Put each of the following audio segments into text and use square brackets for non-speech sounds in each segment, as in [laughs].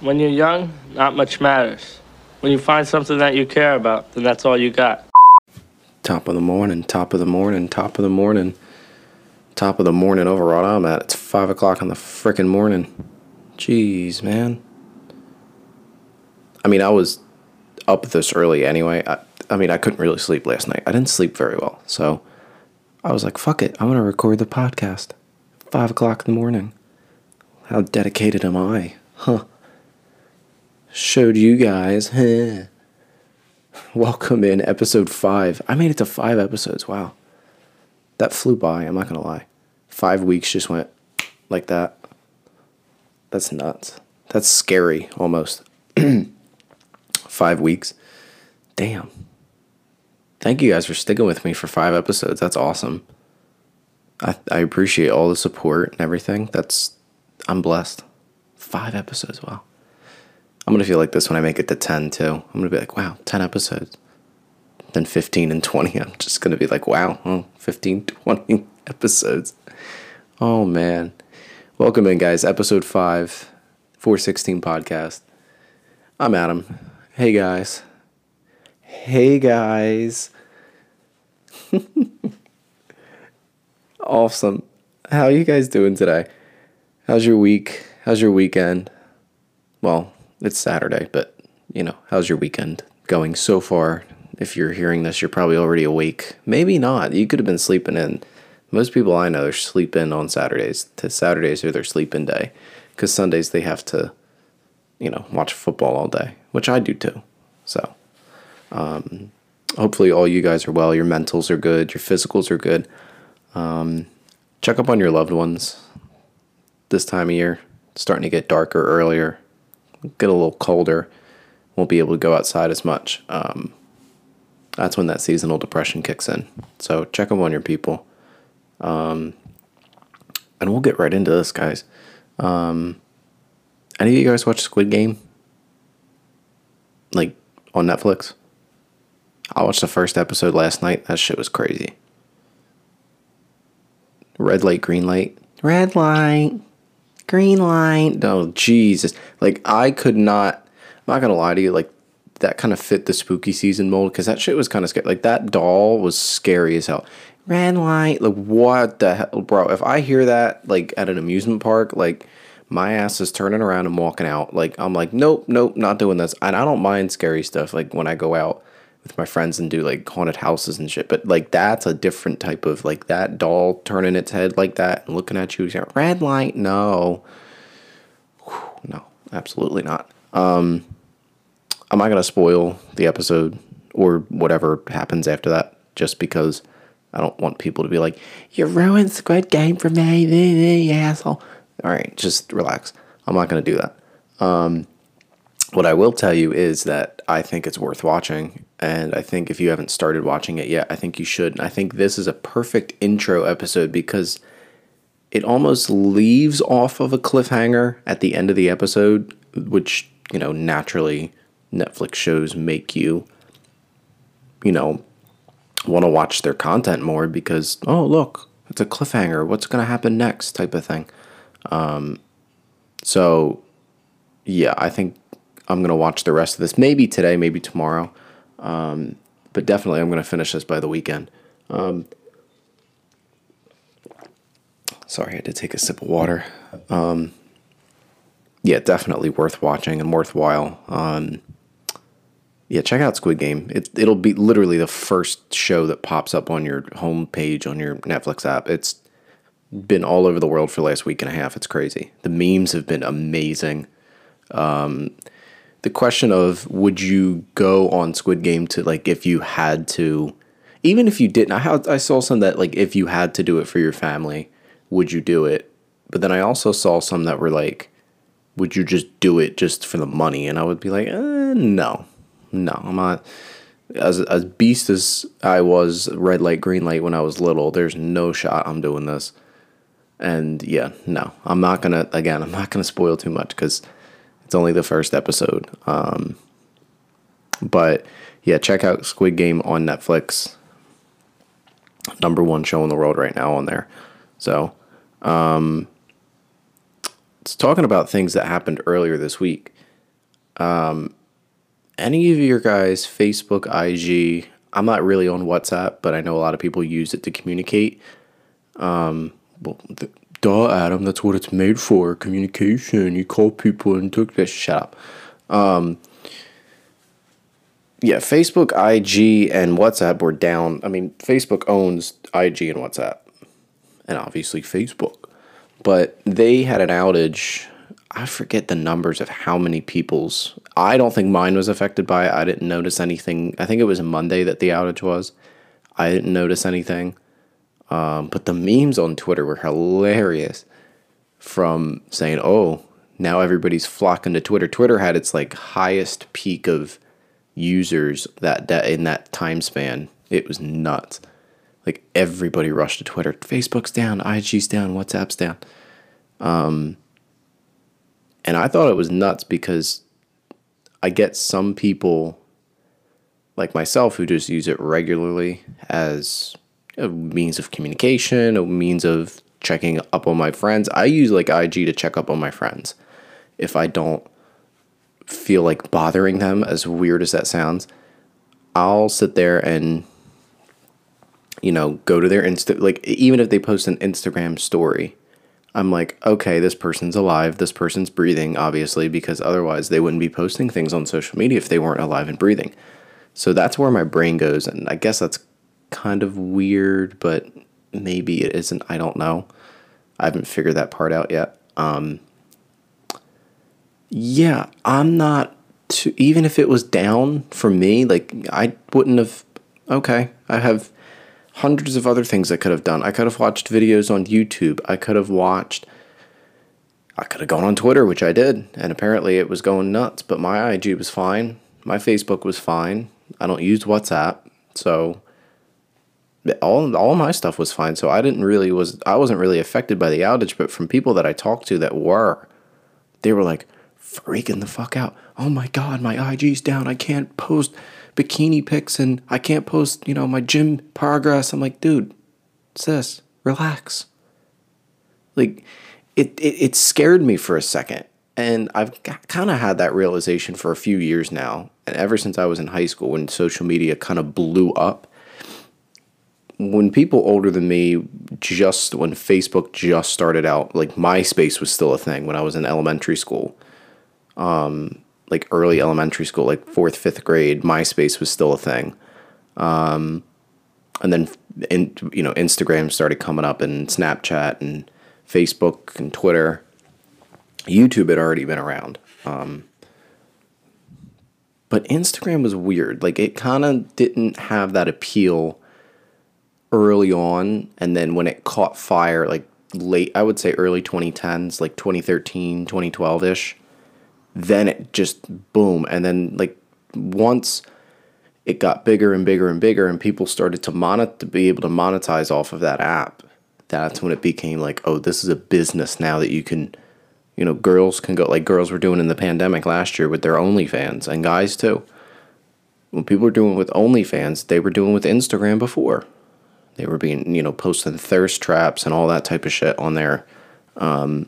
When you're young, not much matters. When you find something that you care about, then that's all you got. Top of the morning, top of the morning, top of the morning, top of the morning over where I'm at. It's five o'clock in the frickin' morning. Jeez, man. I mean, I was up this early anyway. I, I mean, I couldn't really sleep last night. I didn't sleep very well. So I was like, fuck it. I'm to record the podcast. Five o'clock in the morning. How dedicated am I? Huh. Showed you guys. Welcome in episode five. I made it to five episodes. Wow. That flew by. I'm not going to lie. Five weeks just went like that. That's nuts. That's scary almost. [clears throat] five weeks. Damn. Thank you guys for sticking with me for five episodes. That's awesome. I, I appreciate all the support and everything. That's I'm blessed. Five episodes. Wow. I'm gonna feel like this when I make it to ten too. I'm gonna be like, wow, ten episodes. Then 15 and 20. I'm just gonna be like, wow, oh, 15, [laughs] 20 episodes. Oh man. Welcome in, guys. Episode five, 416 podcast. I'm Adam. Hey guys. Hey guys. [laughs] awesome. How are you guys doing today? How's your week? How's your weekend? Well, it's Saturday, but you know, how's your weekend going so far? If you're hearing this, you're probably already awake. Maybe not. You could have been sleeping in. Most people I know are sleeping on Saturdays. Saturdays are their sleeping day, because Sundays they have to, you know, watch football all day, which I do too. So, um, hopefully all you guys are well. Your mentals are good. Your physicals are good. Um, check up on your loved ones this time of year. It's starting to get darker earlier, get a little colder. Won't be able to go outside as much. Um, that's when that seasonal depression kicks in. So check up on your people. Um, and we'll get right into this, guys. Um, any of you guys watch Squid Game? Like on Netflix? I watched the first episode last night. That shit was crazy. Red light, green light. Red light, green light. Oh, Jesus. Like, I could not, I'm not going to lie to you, like, that kind of fit the spooky season mold because that shit was kind of scary. Like, that doll was scary as hell. Red light. Like, what the hell, bro? If I hear that, like, at an amusement park, like, my ass is turning around and walking out. Like, I'm like, nope, nope, not doing this. And I don't mind scary stuff, like, when I go out with my friends and do like haunted houses and shit. But like that's a different type of like that doll turning its head like that and looking at you. Red light, no, Whew, no, absolutely not. Um, I'm not gonna spoil the episode or whatever happens after that, just because I don't want people to be like, "You ruined Squid Game for me, [laughs] you asshole." All right, just relax. I'm not gonna do that. Um, what I will tell you is that I think it's worth watching. And I think if you haven't started watching it yet, I think you should. And I think this is a perfect intro episode because it almost leaves off of a cliffhanger at the end of the episode, which, you know, naturally Netflix shows make you, you know, want to watch their content more because, oh, look, it's a cliffhanger. What's going to happen next type of thing. Um, so, yeah, I think I'm gonna watch the rest of this. Maybe today, maybe tomorrow, um, but definitely I'm gonna finish this by the weekend. Um, sorry, I had to take a sip of water. Um, yeah, definitely worth watching and worthwhile. Um, yeah, check out Squid Game. It, it'll be literally the first show that pops up on your home page on your Netflix app. It's been all over the world for the last week and a half. It's crazy. The memes have been amazing. Um, the question of would you go on Squid Game to like if you had to, even if you didn't. I had, I saw some that like if you had to do it for your family, would you do it? But then I also saw some that were like, would you just do it just for the money? And I would be like, eh, no, no, I'm not. As as beast as I was, red light, green light when I was little, there's no shot I'm doing this. And yeah, no, I'm not gonna. Again, I'm not gonna spoil too much because it's only the first episode. Um, but yeah, check out Squid Game on Netflix. Number one show in the world right now on there. So, um, it's talking about things that happened earlier this week. Um, any of your guys Facebook, IG? I'm not really on WhatsApp, but I know a lot of people use it to communicate. Um, well, th- duh, Adam, that's what it's made for. Communication. You call people and took this. Shut up. Um, yeah, Facebook, IG, and WhatsApp were down. I mean, Facebook owns IG and WhatsApp, and obviously Facebook. But they had an outage. I forget the numbers of how many people's. I don't think mine was affected by it. I didn't notice anything. I think it was Monday that the outage was. I didn't notice anything. Um, but the memes on Twitter were hilarious from saying, oh, now everybody's flocking to Twitter. Twitter had its like highest peak of users that day in that time span. It was nuts. Like everybody rushed to Twitter. Facebook's down, IG's down, WhatsApp's down. Um, and I thought it was nuts because I get some people like myself who just use it regularly as a means of communication, a means of checking up on my friends. I use like IG to check up on my friends. If I don't feel like bothering them, as weird as that sounds, I'll sit there and you know, go to their Insta like even if they post an Instagram story, I'm like, okay, this person's alive, this person's breathing, obviously, because otherwise they wouldn't be posting things on social media if they weren't alive and breathing. So that's where my brain goes, and I guess that's kind of weird, but maybe it isn't. I don't know. I haven't figured that part out yet. Um, yeah, I'm not too, even if it was down for me, like I wouldn't have okay, I have hundreds of other things I could have done. I could have watched videos on YouTube. I could have watched I could have gone on Twitter, which I did, and apparently it was going nuts, but my IG was fine. My Facebook was fine. I don't use WhatsApp, so all all my stuff was fine. So I didn't really was I wasn't really affected by the outage, but from people that I talked to that were, they were like, freaking the fuck out. Oh my god, my IG's down. I can't post bikini pics and I can't post, you know, my gym progress. I'm like, dude, sis, relax. Like, it, it, it scared me for a second. And I've kind of had that realization for a few years now. And ever since I was in high school, when social media kind of blew up, when people older than me, just when Facebook just started out, like MySpace was still a thing when I was in elementary school um, like early elementary school, like fourth, fifth grade, MySpace was still a thing. Um, and then, in, you know, Instagram started coming up and Snapchat and Facebook and Twitter. YouTube had already been around. Um, but Instagram was weird. Like it kind of didn't have that appeal early on. And then when it caught fire, like late, I would say early 2010s, like 2013, 2012 ish, then it just boom and then like once it got bigger and bigger and bigger and people started to monet to be able to monetize off of that app that's when it became like oh this is a business now that you can you know girls can go like girls were doing in the pandemic last year with their OnlyFans and guys too when people were doing with OnlyFans they were doing with Instagram before they were being you know posting thirst traps and all that type of shit on there um,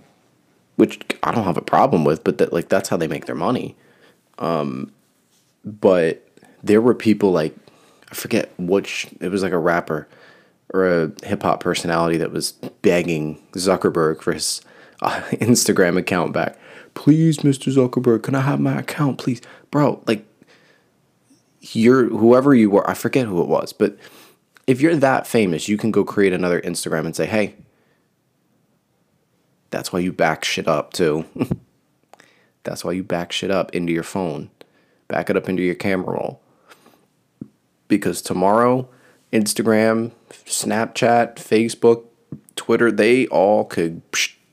which I don't have a problem with, but that like that's how they make their money. Um, but there were people like I forget which it was like a rapper or a hip hop personality that was begging Zuckerberg for his uh, [laughs] Instagram account back. Please, Mr. Zuckerberg, can I have my account, please, bro? Like, you're whoever you were. I forget who it was, but if you're that famous, you can go create another Instagram and say, "Hey, that's why you back shit up too. [laughs] That's why you back shit up into your phone. Back it up into your camera roll. Because tomorrow, Instagram, Snapchat, Facebook, Twitter, they all could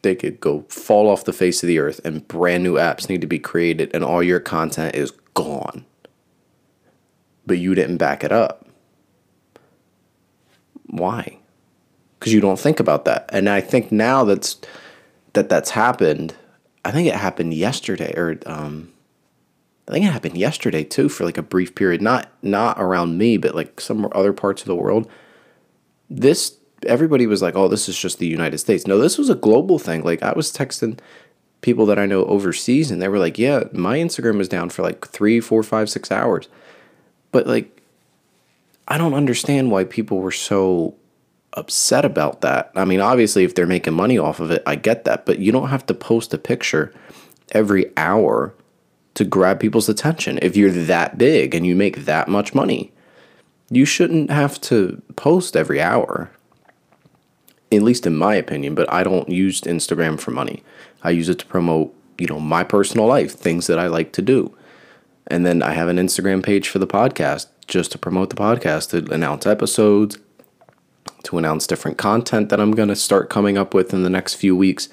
they could go fall off the face of the earth and brand new apps need to be created and all your content is gone. But you didn't back it up. Why? Because you don't think about that. And I think now that's that that's happened. I think it happened yesterday, or um, I think it happened yesterday too for like a brief period. Not not around me, but like some other parts of the world. This everybody was like, "Oh, this is just the United States." No, this was a global thing. Like I was texting people that I know overseas, and they were like, "Yeah, my Instagram was down for like three, four, five, six hours." But like, I don't understand why people were so upset about that. I mean, obviously, if they're making money off of it, I get that, but you don't have to post a picture every hour to grab people's attention. If you're that big and you make that much money, you shouldn't have to post every hour. At least in my opinion, but I don't use Instagram for money. I use it to promote, you know, my personal life, things that I like to do. And then I have an Instagram page for the podcast just to promote the podcast, to announce episodes, to announce different content that I'm going to start coming up with in the next few weeks.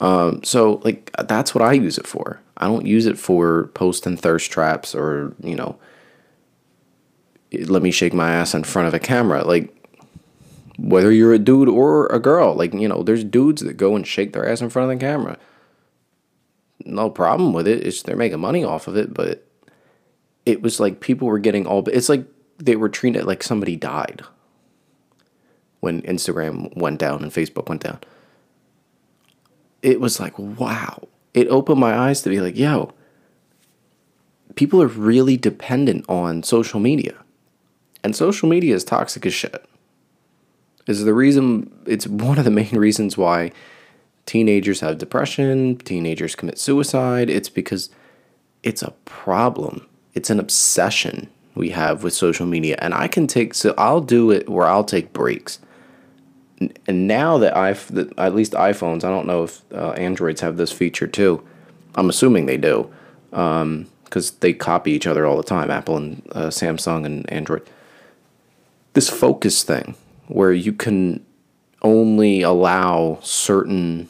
Um, so, like, that's what I use it for. I don't use it for posting thirst traps or, you know, let me shake my ass in front of a camera. Like, whether you're a dude or a girl, like, you know, there's dudes that go and shake their ass in front of the camera. No problem with it. It's they're making money off of it, but it was like people were getting all it's like they were treating it like somebody died when Instagram went down and Facebook went down. It was like, wow. It opened my eyes to be like, yo, people are really dependent on social media. And social media is toxic as shit. Is the reason it's one of the main reasons why teenagers have depression, teenagers commit suicide. It's because it's a problem. It's an obsession we have with social media. And I can take so I'll do it where I'll take breaks and now that I've that at least iPhones, I don't know if uh, Androids have this feature too. I'm assuming they do, because um, they copy each other all the time. Apple and uh, Samsung and Android. This focus thing, where you can only allow certain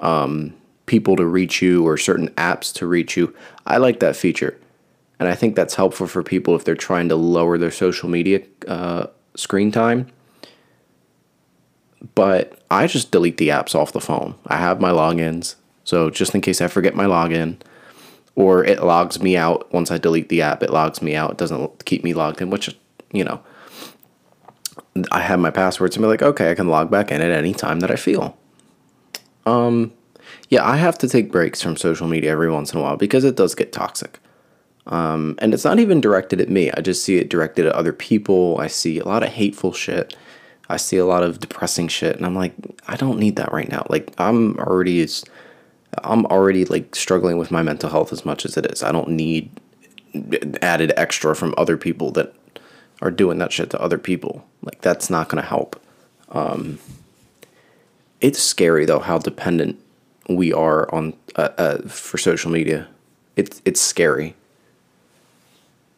um, people to reach you or certain apps to reach you. I like that feature, and I think that's helpful for people if they're trying to lower their social media uh, screen time but I just delete the apps off the phone. I have my logins, so just in case I forget my login, or it logs me out once I delete the app, it logs me out. It doesn't keep me logged in, which you know, I have my passwords and be like, okay, I can log back in at any time that I feel. Um, yeah, I have to take breaks from social media every once in a while because it does get toxic. Um, and it's not even directed at me. I just see it directed at other people. I see a lot of hateful shit. I see a lot of depressing shit, and I'm like, I don't need that right now. Like, I'm already, I'm already like struggling with my mental health as much as it is. I don't need added extra from other people that are doing that shit to other people. Like, that's not gonna help. Um, it's scary though how dependent we are on uh, uh, for social media. It's it's scary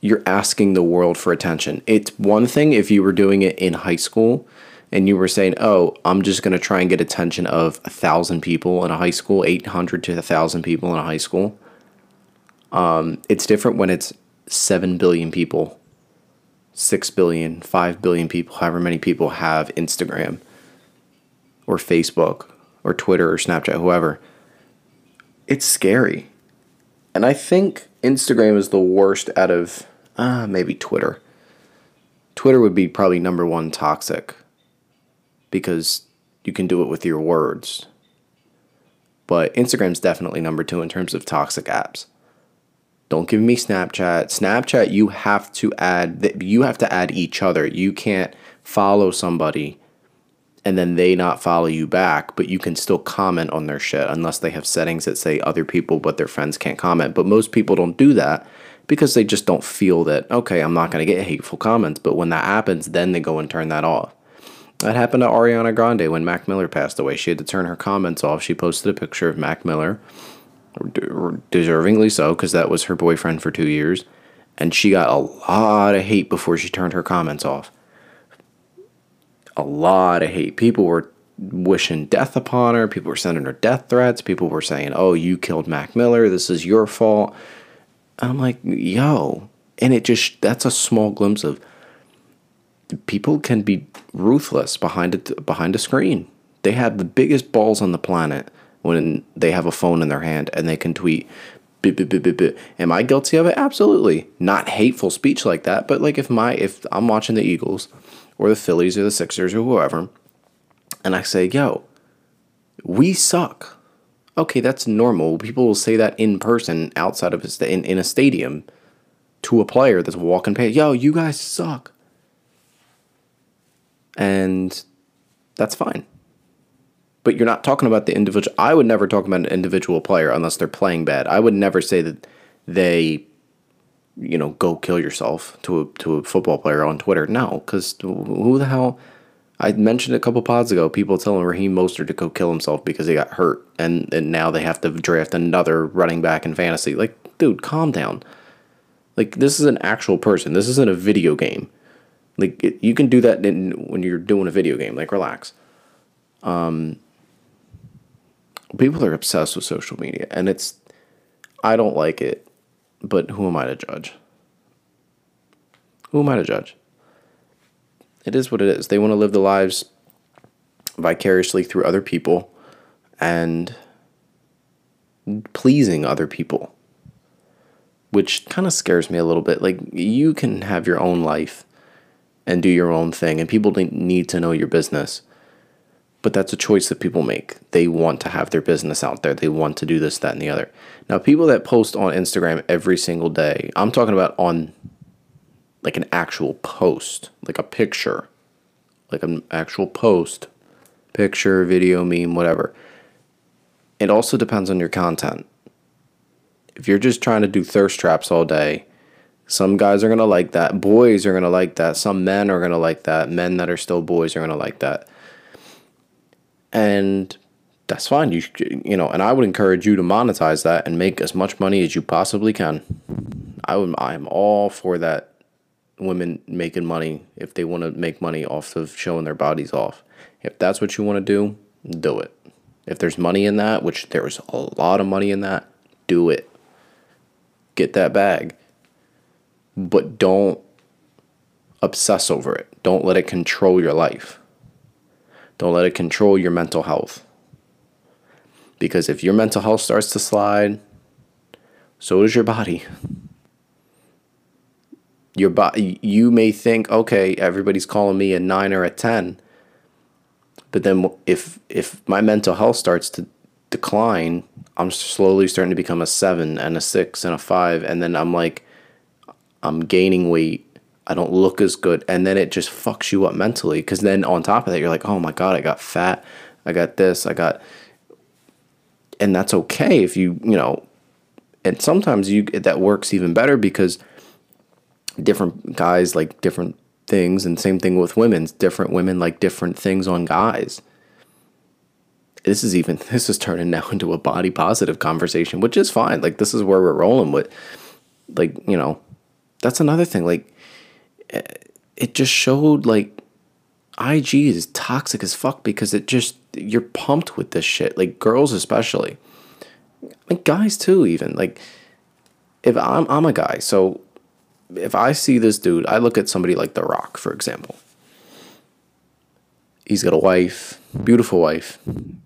you're asking the world for attention. It's one thing if you were doing it in high school and you were saying, "Oh, I'm just going to try and get attention of a thousand people in a high school, 800 to a thousand people in a high school." Um, it's different when it's seven billion people, six billion, five billion people, however many people have Instagram or Facebook or Twitter or Snapchat, whoever. It's scary, and I think Instagram is the worst out of uh, maybe Twitter. Twitter would be probably number one toxic because you can do it with your words. But Instagram's definitely number two in terms of toxic apps. Don't give me Snapchat. Snapchat, you have to add you have to add each other. You can't follow somebody and then they not follow you back, but you can still comment on their shit unless they have settings that say other people but their friends can't comment. But most people don't do that because they just don't feel that, okay, I'm not going to get hateful comments. But when that happens, then they go and turn that off. That happened to Ariana Grande when Mac Miller passed away. She had to turn her comments off. She posted a picture of Mac Miller, deservingly so, because that was her boyfriend for two years. And she got a lot of hate before she turned her comments off. A lot of hate. People were wishing death upon her. People were sending her death threats. People were saying, oh, you killed Mac Miller. This is your fault. I'm like, yo. And it just, that's a small glimpse of people can be ruthless behind it behind a screen. They have the biggest balls on the planet when they have a phone in their hand and they can tweet. Am I guilty of it? Absolutely. Not hateful speech like that, but like if my if I'm watching the Eagles or the Phillies or the Sixers or whoever, and I say, yo, we suck. Okay, that's normal. People will say that in person outside of a in, in a stadium to a player that's walking past. Yo, you guys suck. And that's fine. But you're not talking about the individual. I would never talk about an individual player unless they're playing bad. I would never say that they, you know, go kill yourself to a to a football player on Twitter. No, because who the hell? I mentioned a couple pods ago people telling Raheem Mostert to go kill himself because he got hurt, and and now they have to draft another running back in fantasy. Like, dude, calm down. Like, this is an actual person. This isn't a video game. Like, it, you can do that in, when you're doing a video game. Like, relax. Um, people are obsessed with social media, and it's. I don't like it, but who am I to judge? Who am I to judge? It is what it is. They want to live their lives vicariously through other people and pleasing other people, which kind of scares me a little bit. Like, you can have your own life and do your own thing, and people need to know your business. But that's a choice that people make. They want to have their business out there. They want to do this, that, and the other. Now, people that post on Instagram every single day, I'm talking about on like an actual post, like a picture, like an actual post, picture, video, meme, whatever. It also depends on your content. If you're just trying to do thirst traps all day, some guys are going to like that. Boys are going to like that. Some men are going to like that. Men that are still boys are going to like that and that's fine. You you know, and I would encourage you to monetize that and make as much money as you possibly can. I would. I'm all for that. Women making money if they want to make money off of showing their bodies off. If that's what you want to do, do it. If there's money in that, which there's a lot of money in that, do it. Get that bag. But don't obsess over it. Don't let it control your life. Don't let it control your mental health. Because if your mental health starts to slide, so does your body. Your body you may think, okay, everybody's calling me a 9 or a 10. But then if if my mental health starts to decline, I'm slowly starting to become a 7 and a 6 and a 5 and then I'm like I'm gaining weight I don't look as good. And then it just fucks you up mentally. Because then on top of that, you're like, oh my God, I got fat. I got this. I got. And that's okay if you, you know, and sometimes you that works even better because different guys like different things and same thing with women different women like different things on guys this is even [laughs] this is turning now into a body positive conversation which is fine like this is where we're rolling with like you know that's another thing like it just showed like IG is toxic as fuck because it just you're pumped with this shit. Like girls especially. Like guys too even. Like if I'm I'm a guy, so if I see this dude, I look at somebody like The Rock, for example. He's got a wife, beautiful wife,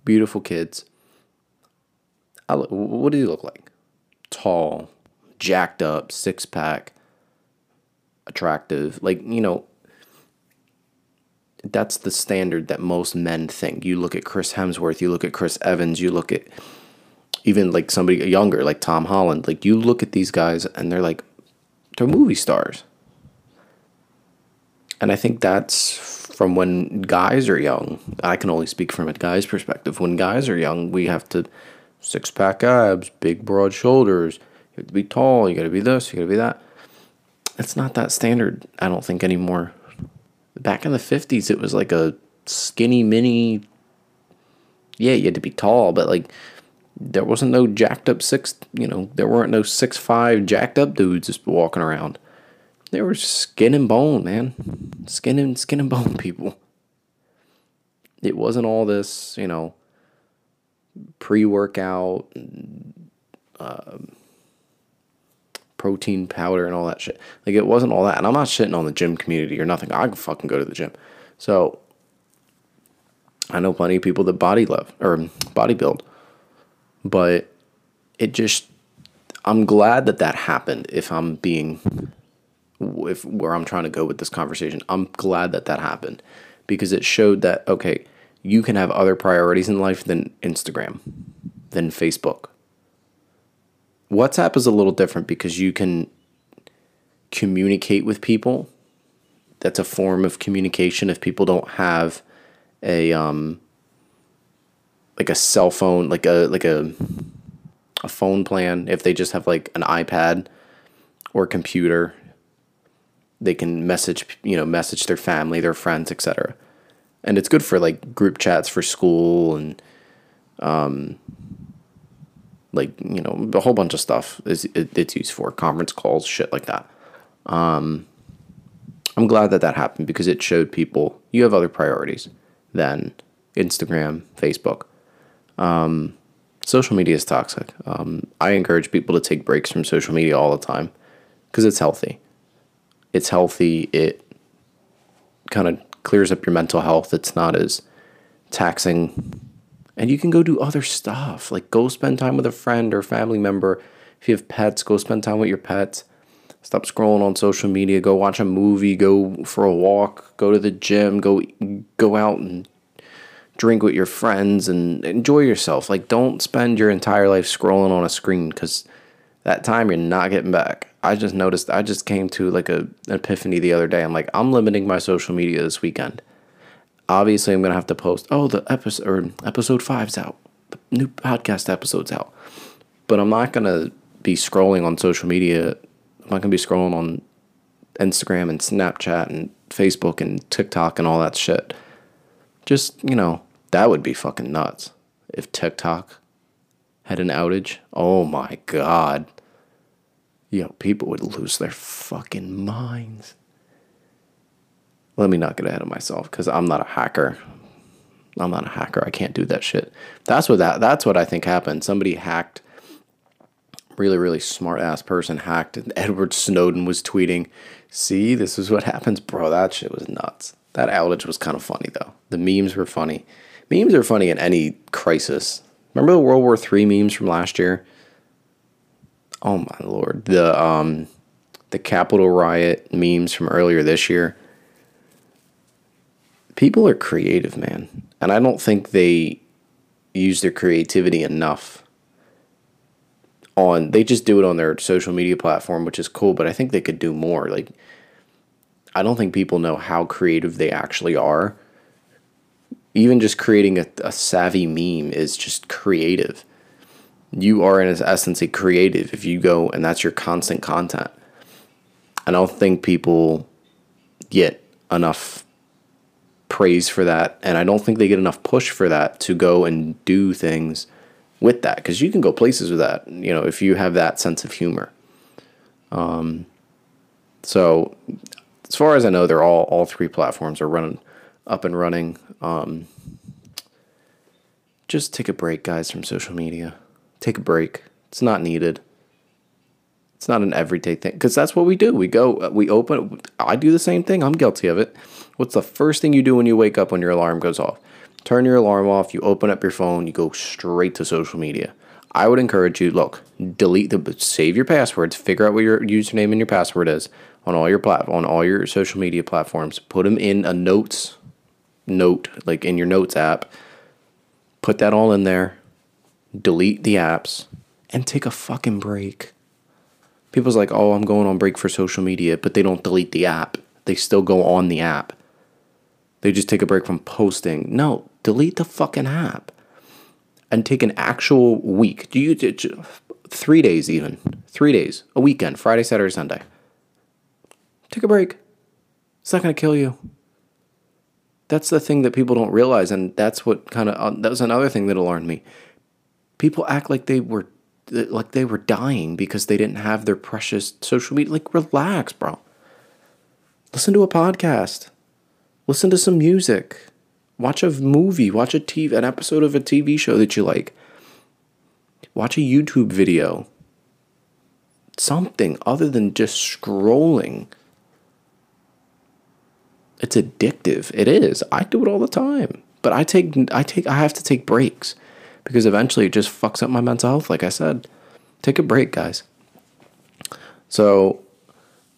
beautiful kids. I, what does he look like? Tall, jacked up, six pack, attractive. Like, you know, that's the standard that most men think. You look at Chris Hemsworth, you look at Chris Evans, you look at even like somebody younger like Tom Holland. Like you look at these guys and they're like they're movie stars. And I think that's from when guys are young. I can only speak from a guy's perspective. When guys are young, we have to six pack abs, big broad shoulders. You have to be tall, you gotta be this, you gotta be that it's not that standard, I don't think, anymore. Back in the 50s, it was like a skinny mini. Yeah, you had to be tall, but like there wasn't no jacked up six, you know, there weren't no six five jacked up dudes just walking around. They were skin and bone, man. Skin and skin and bone [laughs] people. It wasn't all this, you know, pre workout, uh, protein powder and all that shit. Like it wasn't all that. And I'm not shitting on the gym community or nothing. I can fucking go to the gym. So I know plenty of people that body love or body build, but it just I'm glad that that happened. If I'm being if where I'm trying to go with this conversation, I'm glad that that happened because it showed that okay, you can have other priorities in life than Instagram. than Facebook. WhatsApp is a little different because you can communicate with people. That's a form of communication if people don't have a um like a cell phone, like a like a a phone plan, if they just have like an iPad or computer, they can message, you know, message their family, their friends, etc. And it's good for like group chats for school and um like, you know, a whole bunch of stuff is it, it's used for conference calls, shit like that. Um I'm glad that that happened because it showed people you have other priorities than Instagram, Facebook. Um, social media is toxic. Um, I encourage people to take breaks from social media all the time because it's healthy. It's healthy. It kind of clears up your mental health. It's not as taxing. And you can go do other stuff, like go spend time with a friend or family member. If you have pets, go spend time with your pets. Stop scrolling on social media. Go watch a movie. Go for a walk. Go to the gym. Go go out and drink with your friends and enjoy yourself. Like, don't spend your entire life scrolling on a screen because that time you're not getting back. I just noticed, I just came to like a, an epiphany the other day. I'm like, I'm limiting my social media this weekend. Obviously, I'm to have to post, oh, the episode, episode five's out. The new podcast episode's out. But I'm not to be scrolling on social media. I'm not to be scrolling on Instagram and Snapchat and Facebook and TikTok and all that shit. Just, you know, that would be fucking nuts. If TikTok had an outage, oh my god. Yo, people would lose their fucking minds. Let me not get ahead of myself because I'm not a hacker. I'm not a hacker. I can't do that shit. That's what that that's what I think happened. Somebody hacked really, really smart ass person hacked [laughs] Edward Snowden was tweeting, see, this is what happens. Bro, that shit was nuts. That outage was kind of funny though. The memes were funny. Memes are funny in any crisis. Remember the World War III memes from last year? Oh my lord. The um the Capitol riot memes from earlier this year. People are creative, man. And I don't think they use their creativity enough on they just do it on their social media platform, which is cool, but I think they could do more. Like I don't think people know how creative they actually are. Even just creating a, a savvy meme is just creative. You are, in essence, a creative if you go and that's your constant content. I don't think people get enough praise for that. And I don't think they get enough push for that to go and do things with that because you can go places with that, you know, if you have that sense of humor. Um, so as far as I know, they're all all three platforms are running up and running. Um, just take a break, guys, from social media. Take a break. It's not needed. It's not an everyday thing because that's what we do. We go, we open. I do the same thing. I'm guilty of it. What's the first thing you do when you wake up when your alarm goes off? Turn your alarm off. You open up your phone. You go straight to social media. I would encourage you. Look, delete the save your passwords. Figure out what your username and your password is on all your plat on all your social media platforms. Put them in a notes note, like in your notes app. Put that all in there. Delete the apps and take a fucking break. People's like, "Oh, I'm going on break for social media," but they don't delete the app. They still go on the app. They just take a break from posting. No, delete the fucking app and take an actual week. Do you three days even? Three days, a weekend, Friday, Saturday, Sunday. Take a break. It's not going to kill you. That's the thing that people don't realize, and that's what kind of uh, that was another thing that alarmed me. People act like they were like they were dying because they didn't have their precious social media. Like, relax, bro. Listen to a podcast. Listen to some music. Watch a movie. Watch a TV, an episode of a TV show that you like. Watch a YouTube video. Something other than just scrolling it's addictive. It is. I do it all the time. But I take I take I have to take breaks because eventually it just fucks up my mental health like I said. Take a break, guys. So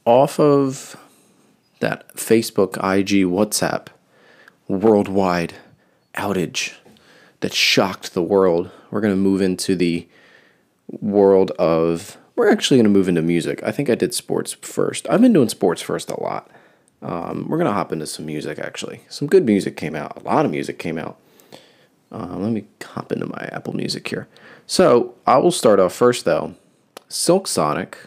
off of that Facebook, IG, WhatsApp worldwide outage that shocked the world. We're going to move into the world of. We're actually going to move into music. I think I did sports first. I've been doing sports first a lot. Um, we're going to hop into some music, actually. Some good music came out. A lot of music came out. Uh, let me hop into my Apple Music here. So I will start off first, though. Silk Sonic.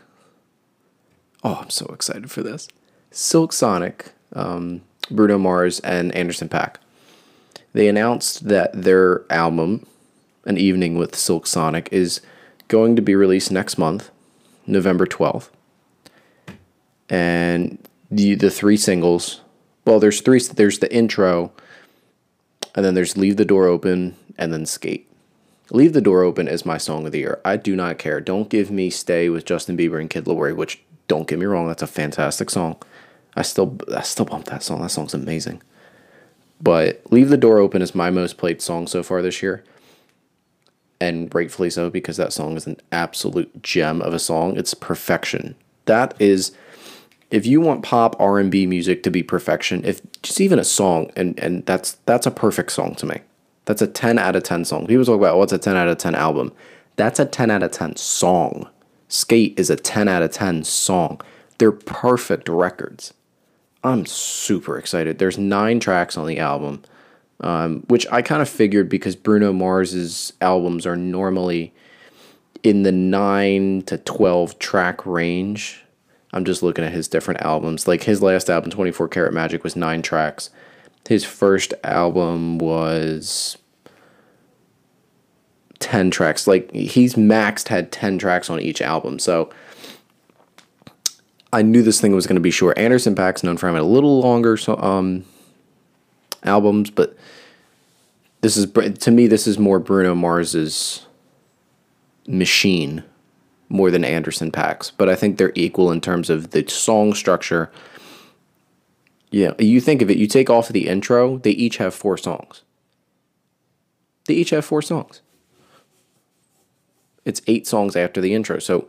Oh, I'm so excited for this. Silk Sonic, um, Bruno Mars, and Anderson Paak. They announced that their album, An Evening with Silk Sonic, is going to be released next month, November 12th. And the the three singles, well, there's three. There's the intro, and then there's "Leave the Door Open" and then "Skate." "Leave the Door Open" is my song of the year. I do not care. Don't give me "Stay" with Justin Bieber and Kid Laroi, which don't get me wrong, that's a fantastic song. I still I still bump that song. That song's amazing. But Leave the Door Open is my most played song so far this year. And rightfully so because that song is an absolute gem of a song. It's perfection. That is if you want pop R&B music to be perfection, if just even a song and and that's that's a perfect song to me. That's a 10 out of 10 song. People talk about what's a 10 out of 10 album. That's a 10 out of 10 song. Skate is a 10 out of 10 song. They're perfect records. I'm super excited. There's nine tracks on the album, um, which I kind of figured because Bruno Mars's albums are normally in the nine to 12 track range. I'm just looking at his different albums. Like his last album, 24 Karat Magic, was nine tracks. His first album was 10 tracks. Like he's maxed had 10 tracks on each album. So I knew this thing was going to be short. Anderson Paak's known for having a little longer so, um, albums, but this is to me this is more Bruno Mars's machine more than Anderson Paak's, but I think they're equal in terms of the song structure. Yeah, you think of it, you take off the intro, they each have four songs. They each have four songs. It's eight songs after the intro. So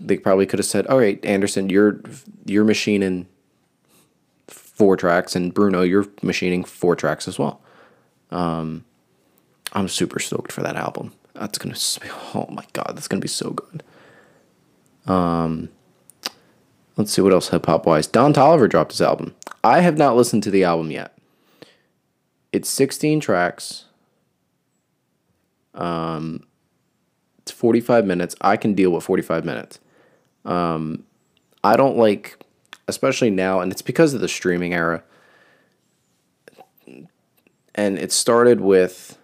they probably could have said, "All right, Anderson, you're you're machining four tracks, and Bruno, you're machining four tracks as well." Um, I'm super stoked for that album. That's gonna, oh my god, that's gonna be so good. Um, let's see what else hip hop wise. Don Toliver dropped his album. I have not listened to the album yet. It's 16 tracks. Um, it's 45 minutes. I can deal with 45 minutes. Um, I don't like, especially now, and it's because of the streaming era. And it started with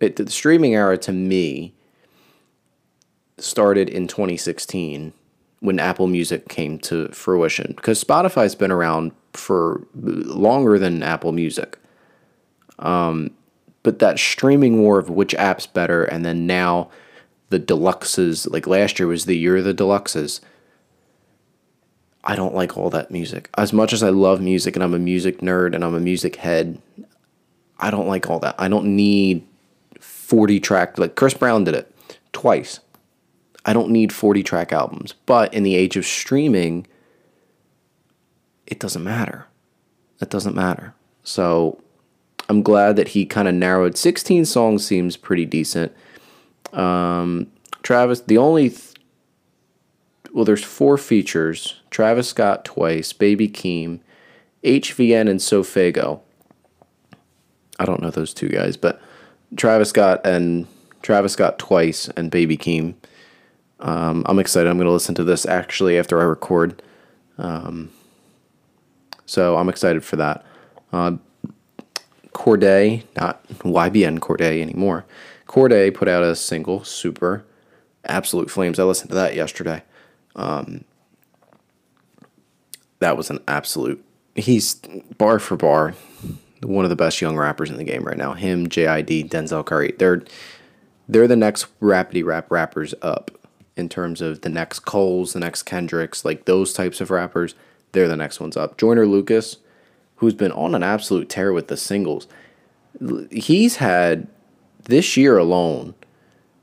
it, the streaming era to me started in 2016 when Apple Music came to fruition because Spotify's been around for longer than Apple Music. Um, but that streaming war of which app's better, and then now the deluxes, like last year was the year of the deluxes. I don't like all that music. As much as I love music and I'm a music nerd and I'm a music head, I don't like all that. I don't need 40 track, like Chris Brown did it twice. I don't need 40 track albums. But in the age of streaming, it doesn't matter. It doesn't matter. So I'm glad that he kind of narrowed 16 songs seems pretty decent. Um, Travis, the only th- well, there's four features: Travis Scott twice, Baby Keem, HVN, and Sofaygo. I don't know those two guys, but Travis Scott and Travis Scott twice and Baby Keem. Um, I'm excited. I'm going to listen to this actually after I record. Um, so I'm excited for that. Uh, Cordae, not YBN Cordae anymore. Cordae put out a single, Super, Absolute Flames. I listened to that yesterday. Um, that was an absolute. He's bar for bar one of the best young rappers in the game right now. Him, JID, Denzel Curry. They're they're the next rapidy rap rappers up in terms of the next Coles, the next Kendricks, like those types of rappers. They're the next ones up. Joyner Lucas, who's been on an absolute tear with the singles. He's had this year alone,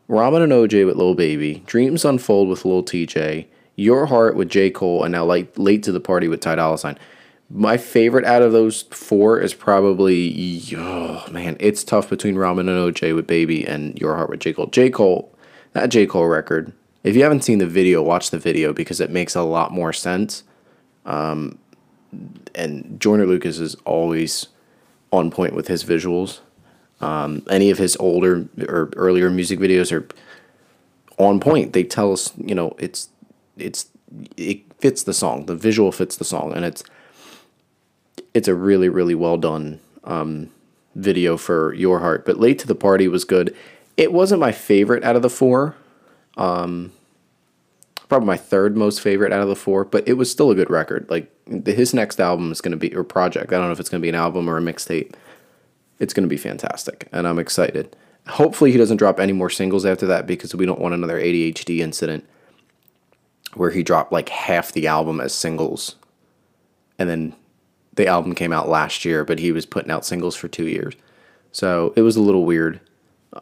Ramen and OJ with Lil Baby, Dreams Unfold with Lil TJ, Your Heart with J. Cole, and now like Late to the Party with Ty Dolla Sign. My favorite out of those four is probably oh man, it's tough between Ramen and OJ with Baby and Your Heart with J Cole. J Cole, that J Cole record. If you haven't seen the video, watch the video because it makes a lot more sense. Um, and Joyner Lucas is always on point with his visuals. Um, any of his older or earlier music videos are on point. They tell us, you know, it's it's it fits the song. The visual fits the song, and it's it's a really really well done um, video for Your Heart. But Late to the Party was good. It wasn't my favorite out of the four. Um, probably my third most favorite out of the four, but it was still a good record. Like his next album is going to be or project. I don't know if it's going to be an album or a mixtape. It's going to be fantastic, and I'm excited. Hopefully, he doesn't drop any more singles after that because we don't want another ADHD incident where he dropped like half the album as singles, and then the album came out last year, but he was putting out singles for two years. So it was a little weird.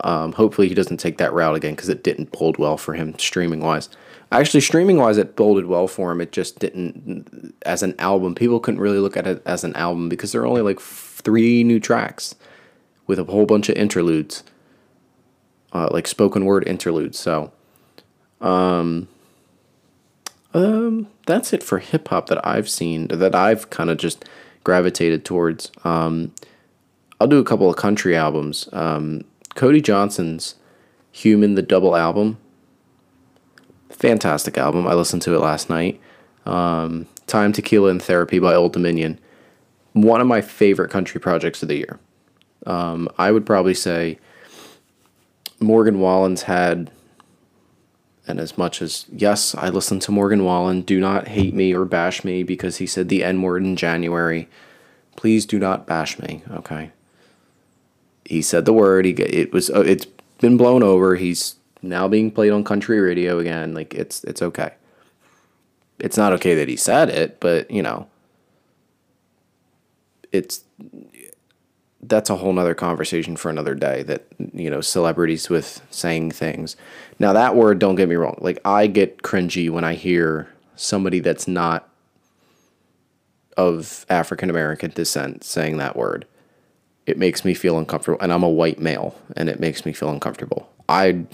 Um, hopefully, he doesn't take that route again because it didn't bode well for him streaming wise. Actually, streaming wise, it boded well for him. It just didn't as an album. People couldn't really look at it as an album because there are only like three new tracks with a whole bunch of interludes, uh, like spoken word interludes. So, um, um, that's it for hip hop that I've seen that I've kind of just gravitated towards. Um, I'll do a couple of country albums. Um, Cody Johnson's Human, the double album. Fantastic album. I listened to it last night. Um, Time, Tequila, and Therapy by Old Dominion. One of my favorite country projects of the year. Um, I would probably say Morgan Wallen's had and as much as, yes, I listened to Morgan Wallen, do not hate me or bash me because he said the N word in January. Please do not bash me, okay? He said the word. He it was uh, it's been blown over. He's now being played on country radio again. Like it's it's okay. It's not okay that he said it, but you know, it's that's a whole nother conversation for another day that you know celebrities with saying things now that word don't get me wrong like i get cringy when i hear somebody that's not of african american descent saying that word it makes me feel uncomfortable and i'm a white male and it makes me feel uncomfortable. I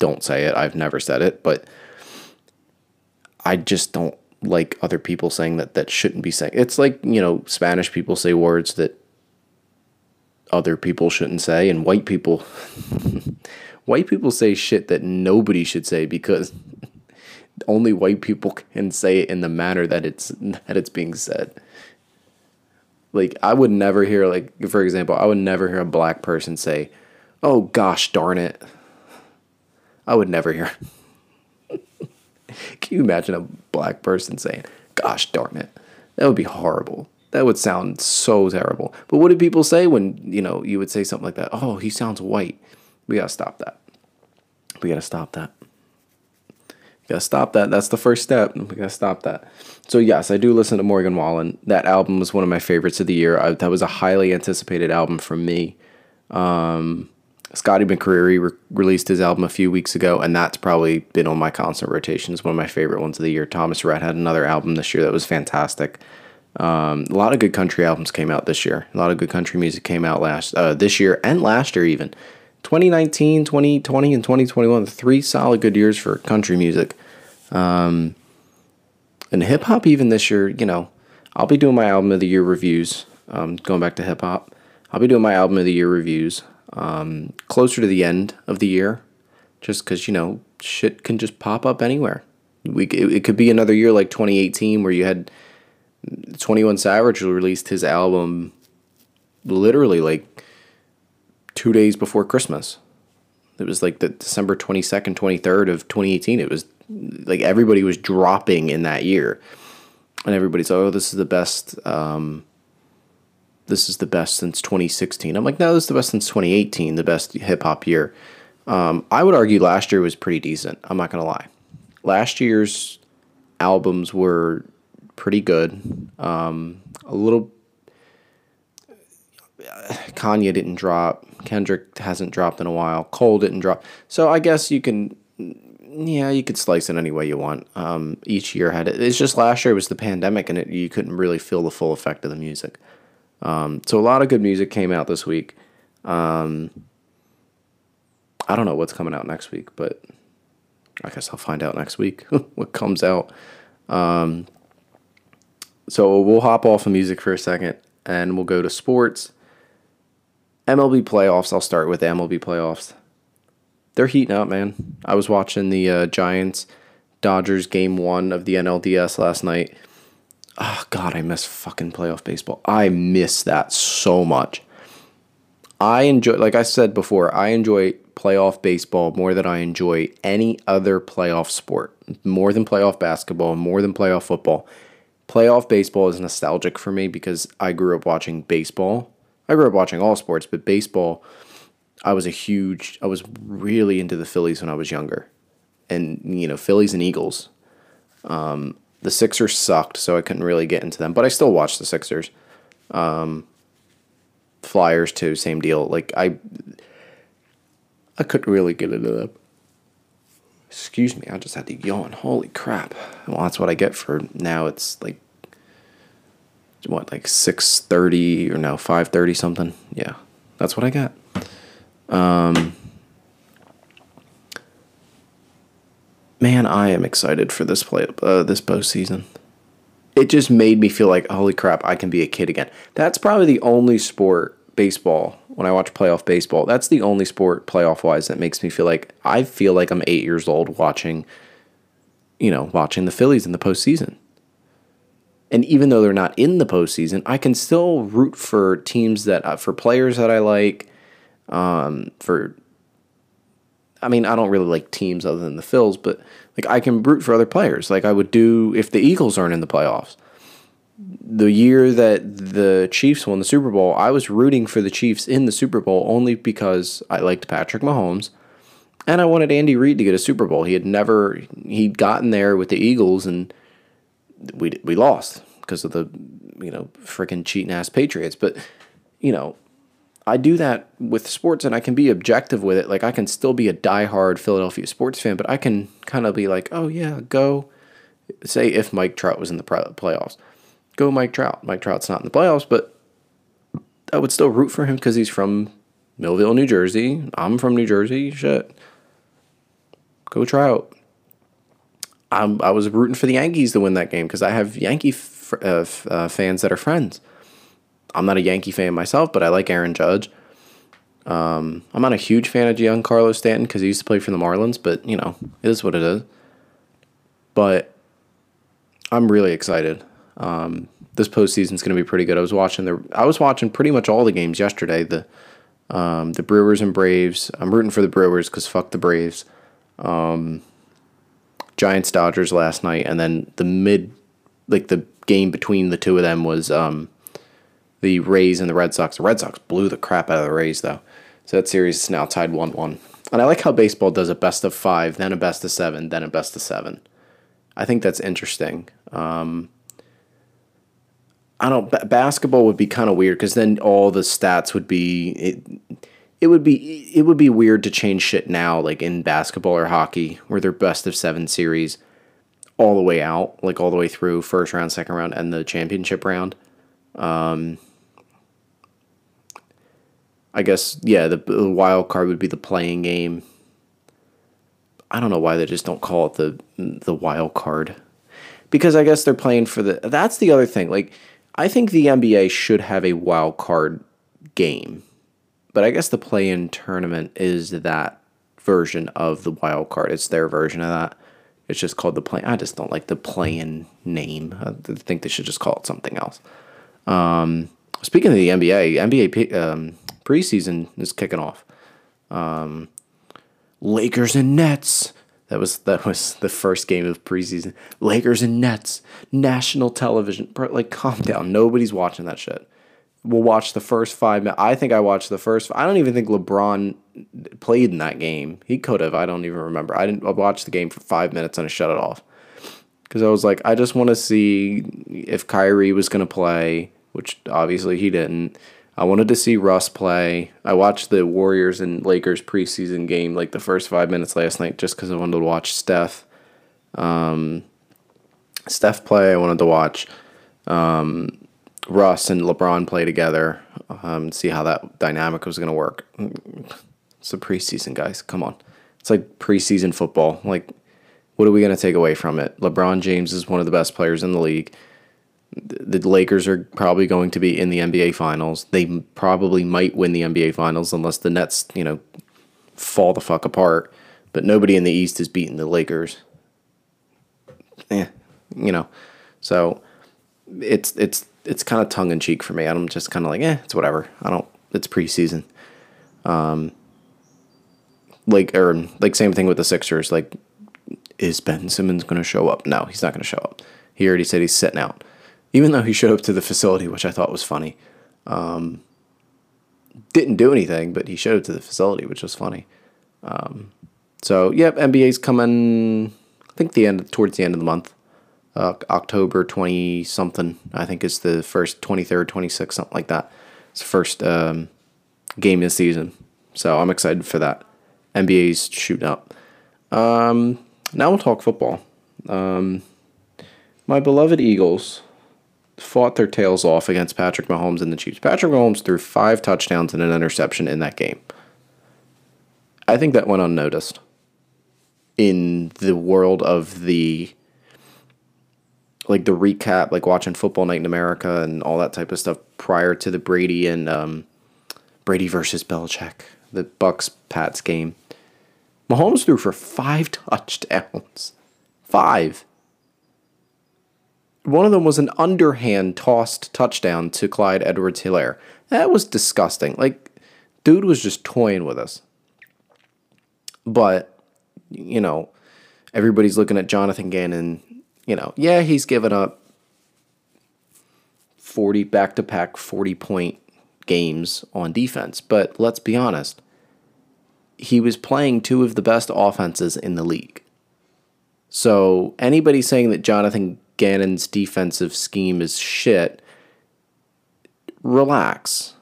don't say it i've never said it but i just don't like other people saying that that shouldn't be saying it's like you know spanish people say words that other people shouldn't say and white people [laughs] white people say shit that nobody should say because [laughs] only white people can say it in the manner that it's that it's being said like i would never hear like for example i would never hear a black person say oh gosh darn it i would never hear [laughs] can you imagine a black person saying gosh darn it that would be horrible that would sound so terrible. But what did people say when, you know, you would say something like that? Oh, he sounds white. We got to stop that. We got to stop that. We got to stop that. That's the first step. We got to stop that. So, yes, I do listen to Morgan Wallen. That album was one of my favorites of the year. I, that was a highly anticipated album from me. Um, Scotty McCreery re- released his album a few weeks ago, and that's probably been on my constant rotation. It's one of my favorite ones of the year. Thomas Rhett had another album this year that was fantastic. Um, a lot of good country albums came out this year. A lot of good country music came out last uh, this year and last year even. 2019, 2020, and 2021, three solid good years for country music. Um, and hip hop even this year, you know, I'll be doing my album of the year reviews. Um, going back to hip hop, I'll be doing my album of the year reviews um, closer to the end of the year, just because you know shit can just pop up anywhere. We it, it could be another year like 2018 where you had 21 Savage released his album literally like two days before Christmas. It was like the December 22nd, 23rd of 2018. It was like everybody was dropping in that year. And everybody's, oh, this is the best. Um, this is the best since 2016. I'm like, no, this is the best since 2018, the best hip hop year. Um, I would argue last year was pretty decent. I'm not to lie. Last year's albums were pretty good. Um, a little. Kanye didn't drop. Kendrick hasn't dropped in a while. Cole didn't drop. So I guess you can yeah, you could slice it any way you want. Um, each year had it. It's just last year was the pandemic, and it, you couldn't really feel the full effect of the music. Um, so a lot of good music came out this week. Um, I don't know what's coming out next week, but I guess I'll find out next week [laughs] what comes out. Um, so we'll hop off of music for a second, and we'll go to sports. MLB playoffs. I'll start with MLB playoffs. They're heating up, man. I was watching the uh, Giants Dodgers game one of the NLDS last night. Oh God, I miss fucking playoff baseball. I miss that so much. I enjoy, like I said before, I enjoy playoff baseball more than I enjoy any other playoff sport. More than playoff basketball, more than playoff football. Playoff baseball is nostalgic for me because I grew up watching baseball. I grew up watching all sports, but baseball, I was a huge, I was really into the Phillies when I was younger. And, you know, Phillies and Eagles. Um, the Sixers sucked, so I couldn't really get into them, but I still watched the Sixers. Um, Flyers too, same deal. Like I, I couldn't really get into them. Excuse me, I just had to yawn. Holy crap! Well, that's what I get for now. It's like what, like six thirty or no five thirty something. Yeah, that's what I got. Um, man, I am excited for this play uh, this postseason. It just made me feel like holy crap, I can be a kid again. That's probably the only sport baseball when I watch playoff baseball. That's the only sport playoff wise that makes me feel like I feel like I'm eight years old watching, you know, watching the Phillies in the postseason. And even though they're not in the postseason, I can still root for teams that uh, for players that I like. Um, for I mean, I don't really like teams other than the Phils, but like I can root for other players, like I would do if the Eagles aren't in the playoffs. The year that the Chiefs won the Super Bowl, I was rooting for the Chiefs in the Super Bowl only because I liked Patrick Mahomes, and I wanted Andy Reid to get a Super Bowl. He had never he'd gotten there with the Eagles, and we we lost because of the you know freaking cheating ass Patriots. But you know, I do that with sports and I can be objective with it. Like I can still be a diehard Philadelphia sports fan, but I can kind of be like, oh yeah, go. Say if Mike Trout was in the playoffs, go Mike Trout. Mike Trout's not in the playoffs, but I would still root for him because he's from Millville, New Jersey. I'm from New Jersey. Shit, go Trout. I'm, I was rooting for the Yankees to win that game because I have Yankee f- uh, f- uh, fans that are friends. I'm not a Yankee fan myself, but I like Aaron Judge. Um, I'm not a huge fan of Giancarlo Stanton because he used to play for the Marlins, but you know, it is what it is. But I'm really excited. Um, this postseason is going to be pretty good. I was watching the I was watching pretty much all the games yesterday. The um, the Brewers and Braves. I'm rooting for the Brewers because fuck the Braves. Um, Giants Dodgers last night, and then the mid like the game between the two of them was um, the Rays and the Red Sox. The Red Sox blew the crap out of the Rays, though. So that series is now tied 1 1. And I like how baseball does a best of five, then a best of seven, then a best of seven. I think that's interesting. Um, I don't. B- basketball would be kind of weird because then all the stats would be. It, it would be it would be weird to change shit now, like in basketball or hockey, where they're best of seven series, all the way out, like all the way through first round, second round, and the championship round. Um, I guess yeah, the, the wild card would be the playing game. I don't know why they just don't call it the the wild card. Because I guess they're playing for the that's the other thing. Like I think the NBA should have a wild card game. But I guess the play-in tournament is that version of the wild card. It's their version of that. It's just called the play. I just don't like the play-in name. I think they should just call it something else. Um, speaking of the NBA, NBA um, preseason is kicking off. Um, Lakers and Nets. That was that was the first game of preseason. Lakers and Nets, national television. Like, calm down. Nobody's watching that shit. We'll watch the first five. I think I watched the first. I don't even think LeBron played in that game. He could have. I don't even remember. I didn't I watched the game for five minutes and I shut it off because I was like, I just want to see if Kyrie was gonna play, which obviously he didn't. I wanted to see Russ play. I watched the Warriors and Lakers preseason game like the first five minutes last night just because I wanted to watch Steph. Um, Steph play. I wanted to watch um, Russ and LeBron play together. Um, see how that dynamic was going to work. It's the preseason, guys. Come on. It's like preseason football. Like, what are we going to take away from it? LeBron James is one of the best players in the league the Lakers are probably going to be in the NBA Finals. They probably might win the NBA Finals unless the Nets, you know, fall the fuck apart. But nobody in the East has beaten the Lakers. Yeah, you know, so it's it's it's kind of tongue in cheek for me. I'm just kind of like, eh, it's whatever. I don't. It's preseason. Um, like or like same thing with the Sixers. Like, is Ben Simmons going to show up? No, he's not going to show up. He already said he's sitting out even though he showed up to the facility, which I thought was funny. Um, didn't do anything, but he showed up to the facility, which was funny. Um, so, yep, NBA's coming. I think the end towards the end of the month, uh, October twenty something. I think is the first twenty third, twenty sixth, something like that. It's the first um, game of the season, so I'm excited for that. NBA's shooting up. Um, now we'll talk football. Um, my beloved Eagles fought their tails off against Patrick Mahomes and the Chiefs. Patrick Mahomes threw five touchdowns and an interception in that game. I think that went unnoticed in the world of the like the recap, like watching Football Night in America and all that type of stuff prior to the Brady and um, Brady versus Belichick, the Bucs Pats game. Mahomes threw for five [laughs] touchdowns. Five. One of them was an underhand tossed touchdown to Clyde Edwards Helaire. That was disgusting. Like, dude was just toying with us. But, you know, everybody's looking at Jonathan Gannon. You know, yeah, he's given up 40 back to back 40 point games on defense. But let's be honest, he was playing two of the best offenses in the league. So anybody saying that Jonathan Gannon's defensive scheme is shit, relax.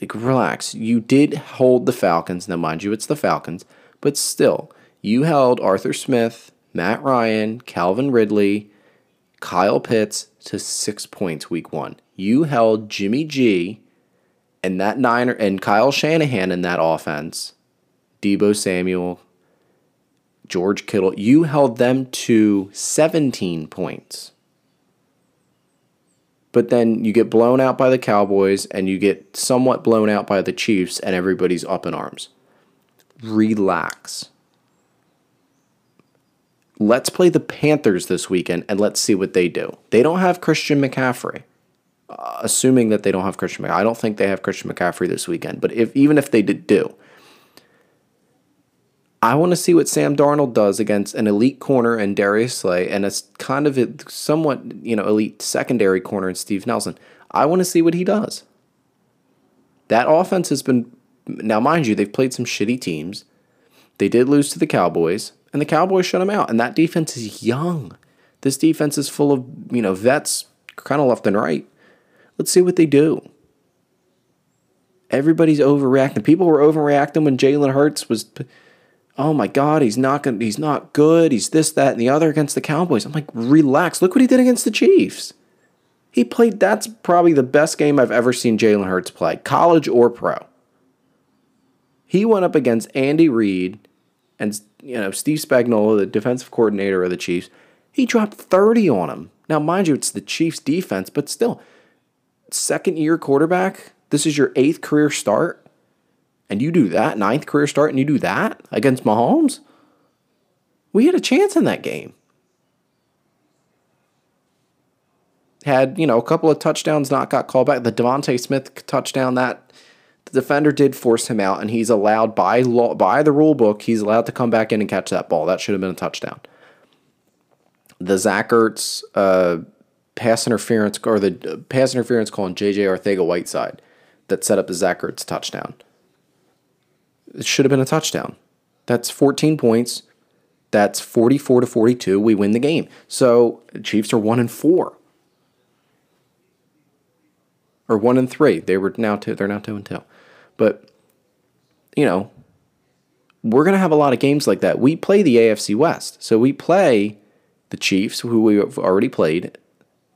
Like, relax. You did hold the Falcons. Now, mind you, it's the Falcons, but still, you held Arthur Smith, Matt Ryan, Calvin Ridley, Kyle Pitts to six points week one. You held Jimmy G and that Niner and Kyle Shanahan in that offense, Deebo Samuel, George Kittle, you held them to 17 points. But then you get blown out by the Cowboys and you get somewhat blown out by the Chiefs, and everybody's up in arms. Relax. Let's play the Panthers this weekend and let's see what they do. They don't have Christian McCaffrey. Uh, assuming that they don't have Christian McCaffrey. I don't think they have Christian McCaffrey this weekend, but if even if they did do, I want to see what Sam Darnold does against an elite corner and Darius Slay and a kind of a somewhat, you know, elite secondary corner in Steve Nelson. I want to see what he does. That offense has been now mind you, they've played some shitty teams. They did lose to the Cowboys, and the Cowboys shut them out. And that defense is young. This defense is full of, you know, vets kind of left and right. Let's see what they do. Everybody's overreacting. People were overreacting when Jalen Hurts was oh my God, he's not going he's not good. He's this, that, and the other against the Cowboys. I'm like, relax. Look what he did against the Chiefs. He played that's probably the best game I've ever seen Jalen Hurts play, college or pro. He went up against Andy Reid and you know Steve Spagnuolo, the defensive coordinator of the Chiefs. He dropped 30 on him. Now, mind you, it's the Chiefs defense, but still, second year quarterback. This is your eighth career start and you do that, ninth career start, and you do that against Mahomes, we had a chance in that game. Had, you know, a couple of touchdowns not got called back. The DeVonta Smith touchdown, that the defender did force him out, and he's allowed by law by the rule book, he's allowed to come back in and catch that ball. That should have been a touchdown. The Zach Ertz uh, pass interference or the uh, pass interference call on JJ Arcega Whiteside that set up the Zach Ertz touchdown. It should have been a touchdown. That's 14 points. That's 44 to 42. We win the game. So Chiefs are 1 and 4. or one and three. They were now two. They're now two and two. But you know, we're gonna have a lot of games like that. We play the AFC West, so we play the Chiefs, who we've already played.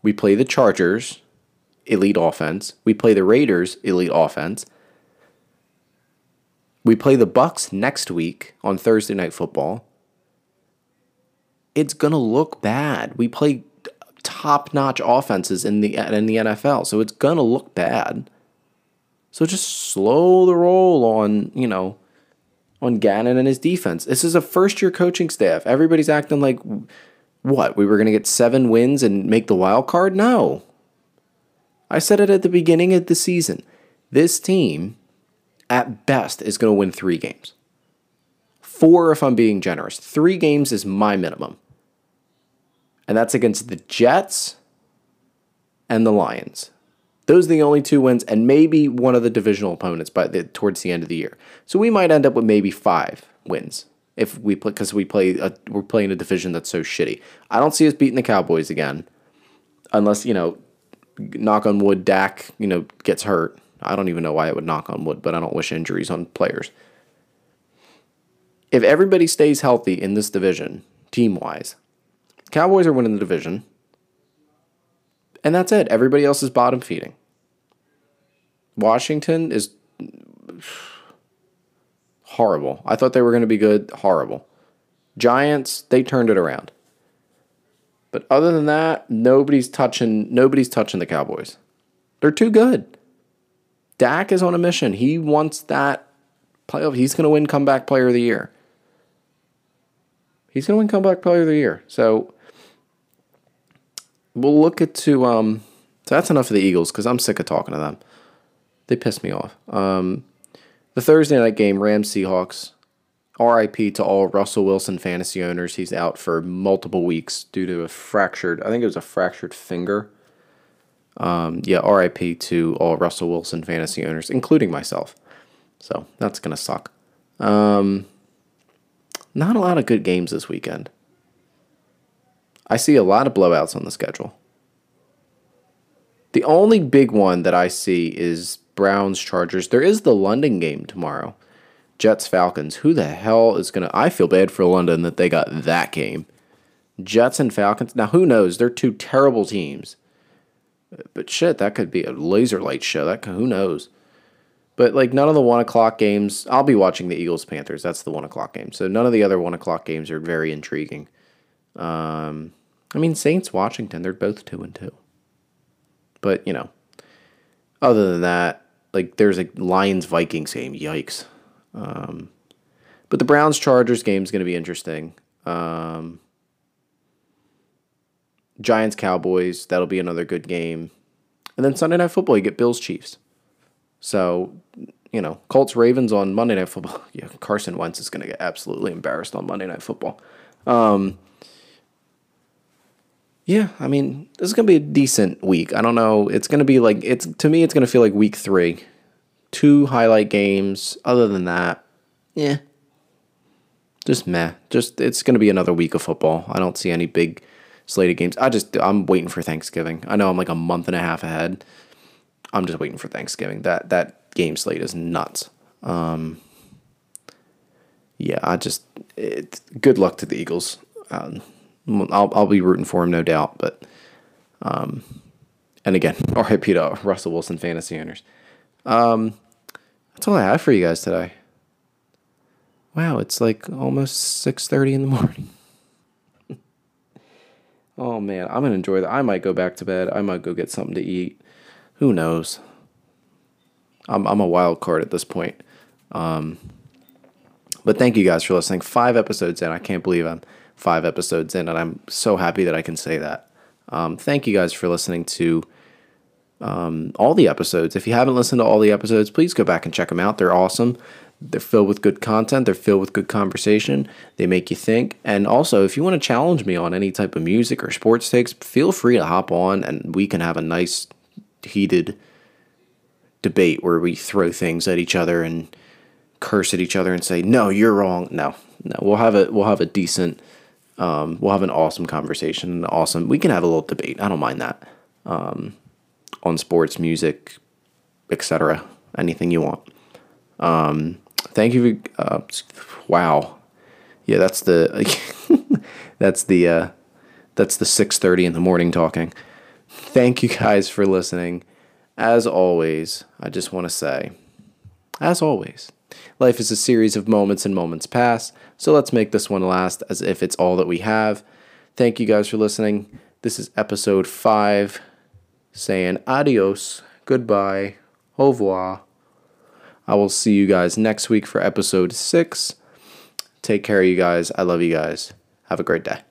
We play the Chargers, elite offense. We play the Raiders, elite offense. We play the Bucs next week on Thursday Night Football. It's gonna look bad. We play top-notch offenses in the in the NFL, so it's gonna look bad. So just slow the roll on you know on Gannon and his defense. This is a first-year coaching staff. Everybody's acting like what we were gonna get seven wins and make the wild card. No, I said it at the beginning of the season. This team, at best, is going to win three games. Four, if I'm being generous. Three games is my minimum. And that's against the Jets and the Lions. Those are the only two wins, and maybe one of the divisional opponents by the, towards the end of the year. So we might end up with maybe five wins if we play because we play a, we're playing a division that's so shitty. I don't see us beating the Cowboys again, unless you know knock on wood, Dak, you know, gets hurt. I don't even know why it would knock on wood, but I don't wish injuries on players. If everybody stays healthy in this division, team wise, Cowboys are winning the division. And that's it. Everybody else is bottom feeding. Washington is horrible. I thought they were going to be good. Horrible. Giants, they turned it around. But other than that, nobody's touching nobody's touching the Cowboys. They're too good. Dak is on a mission. He wants that playoff. He's going to win comeback player of the year. He's going to win comeback player of the year. So we'll look at to um so that's enough of the Eagles cuz I'm sick of talking to them. They piss me off. Um the Thursday night game Rams Seahawks RIP to all Russell Wilson fantasy owners. He's out for multiple weeks due to a fractured, I think it was a fractured finger. Um, yeah, RIP to all Russell Wilson fantasy owners, including myself. So that's going to suck. Um, not a lot of good games this weekend. I see a lot of blowouts on the schedule. The only big one that I see is Browns Chargers. There is the London game tomorrow. Jets Falcons. Who the hell is going to. I feel bad for London that they got that game. Jets and Falcons. Now, who knows? They're two terrible teams. But shit, that could be a laser light show. That who knows? But like none of the one o'clock games. I'll be watching the Eagles Panthers. That's the one o'clock game. So none of the other one o'clock games are very intriguing. Um, I mean Saints Washington. They're both two and two. But you know, other than that, like there's a Lions Vikings game. Yikes. Um, but the Browns Chargers game is going to be interesting. Um, Giants Cowboys, that'll be another good game. And then Sunday Night Football, you get Bills Chiefs. So, you know, Colts Ravens on Monday Night Football. [laughs] Yeah, Carson Wentz is going to get absolutely embarrassed on Monday Night Football. Um, yeah, I mean, this is going to be a decent week. I don't know. It's going to be like, it's to me, it's going to feel like week three two highlight games. Other than that, yeah, just meh. Just it's going to be another week of football. I don't see any big slated games. I just I'm waiting for Thanksgiving. I know I'm like a month and a half ahead. I'm just waiting for Thanksgiving. That that game slate is nuts. Um, yeah, I just it, good luck to the Eagles. Um, I'll I'll be rooting for him, no doubt. But um, and again, [laughs] RIP to Russell Wilson fantasy owners. Um, that's all I have for you guys today. Wow, it's like almost six thirty in the morning. Oh man, I'm gonna enjoy that. I might go back to bed. I might go get something to eat. Who knows? I'm I'm a wild card at this point. Um, but thank you guys for listening. Five episodes in. I can't believe I'm five episodes in, and I'm so happy that I can say that. Um, thank you guys for listening to um, all the episodes. If you haven't listened to all the episodes, please go back and check them out. They're awesome. They're filled with good content. They're filled with good conversation. They make you think. And also, if you want to challenge me on any type of music or sports takes, feel free to hop on and we can have a nice, heated debate where we throw things at each other and curse at each other and say, "No, you're wrong." No, no, we'll have a we'll have a decent, um, we'll have an awesome conversation. Awesome. We can have a little debate. I don't mind that. Um, on sports, music, etc. Anything you want. Um, thank you. Uh, wow. Yeah, that's the [laughs] that's the uh, that's the six thirty in the morning talking. Thank you guys for listening. As always, I just want to say, as always, life is a series of moments and moments pass. So let's make this one last as if it's all that we have. Thank you guys for listening. This is episode five, saying adios, goodbye, au revoir. I will see you guys next week for episode six. Take care, you guys. I love you guys. Have a great day.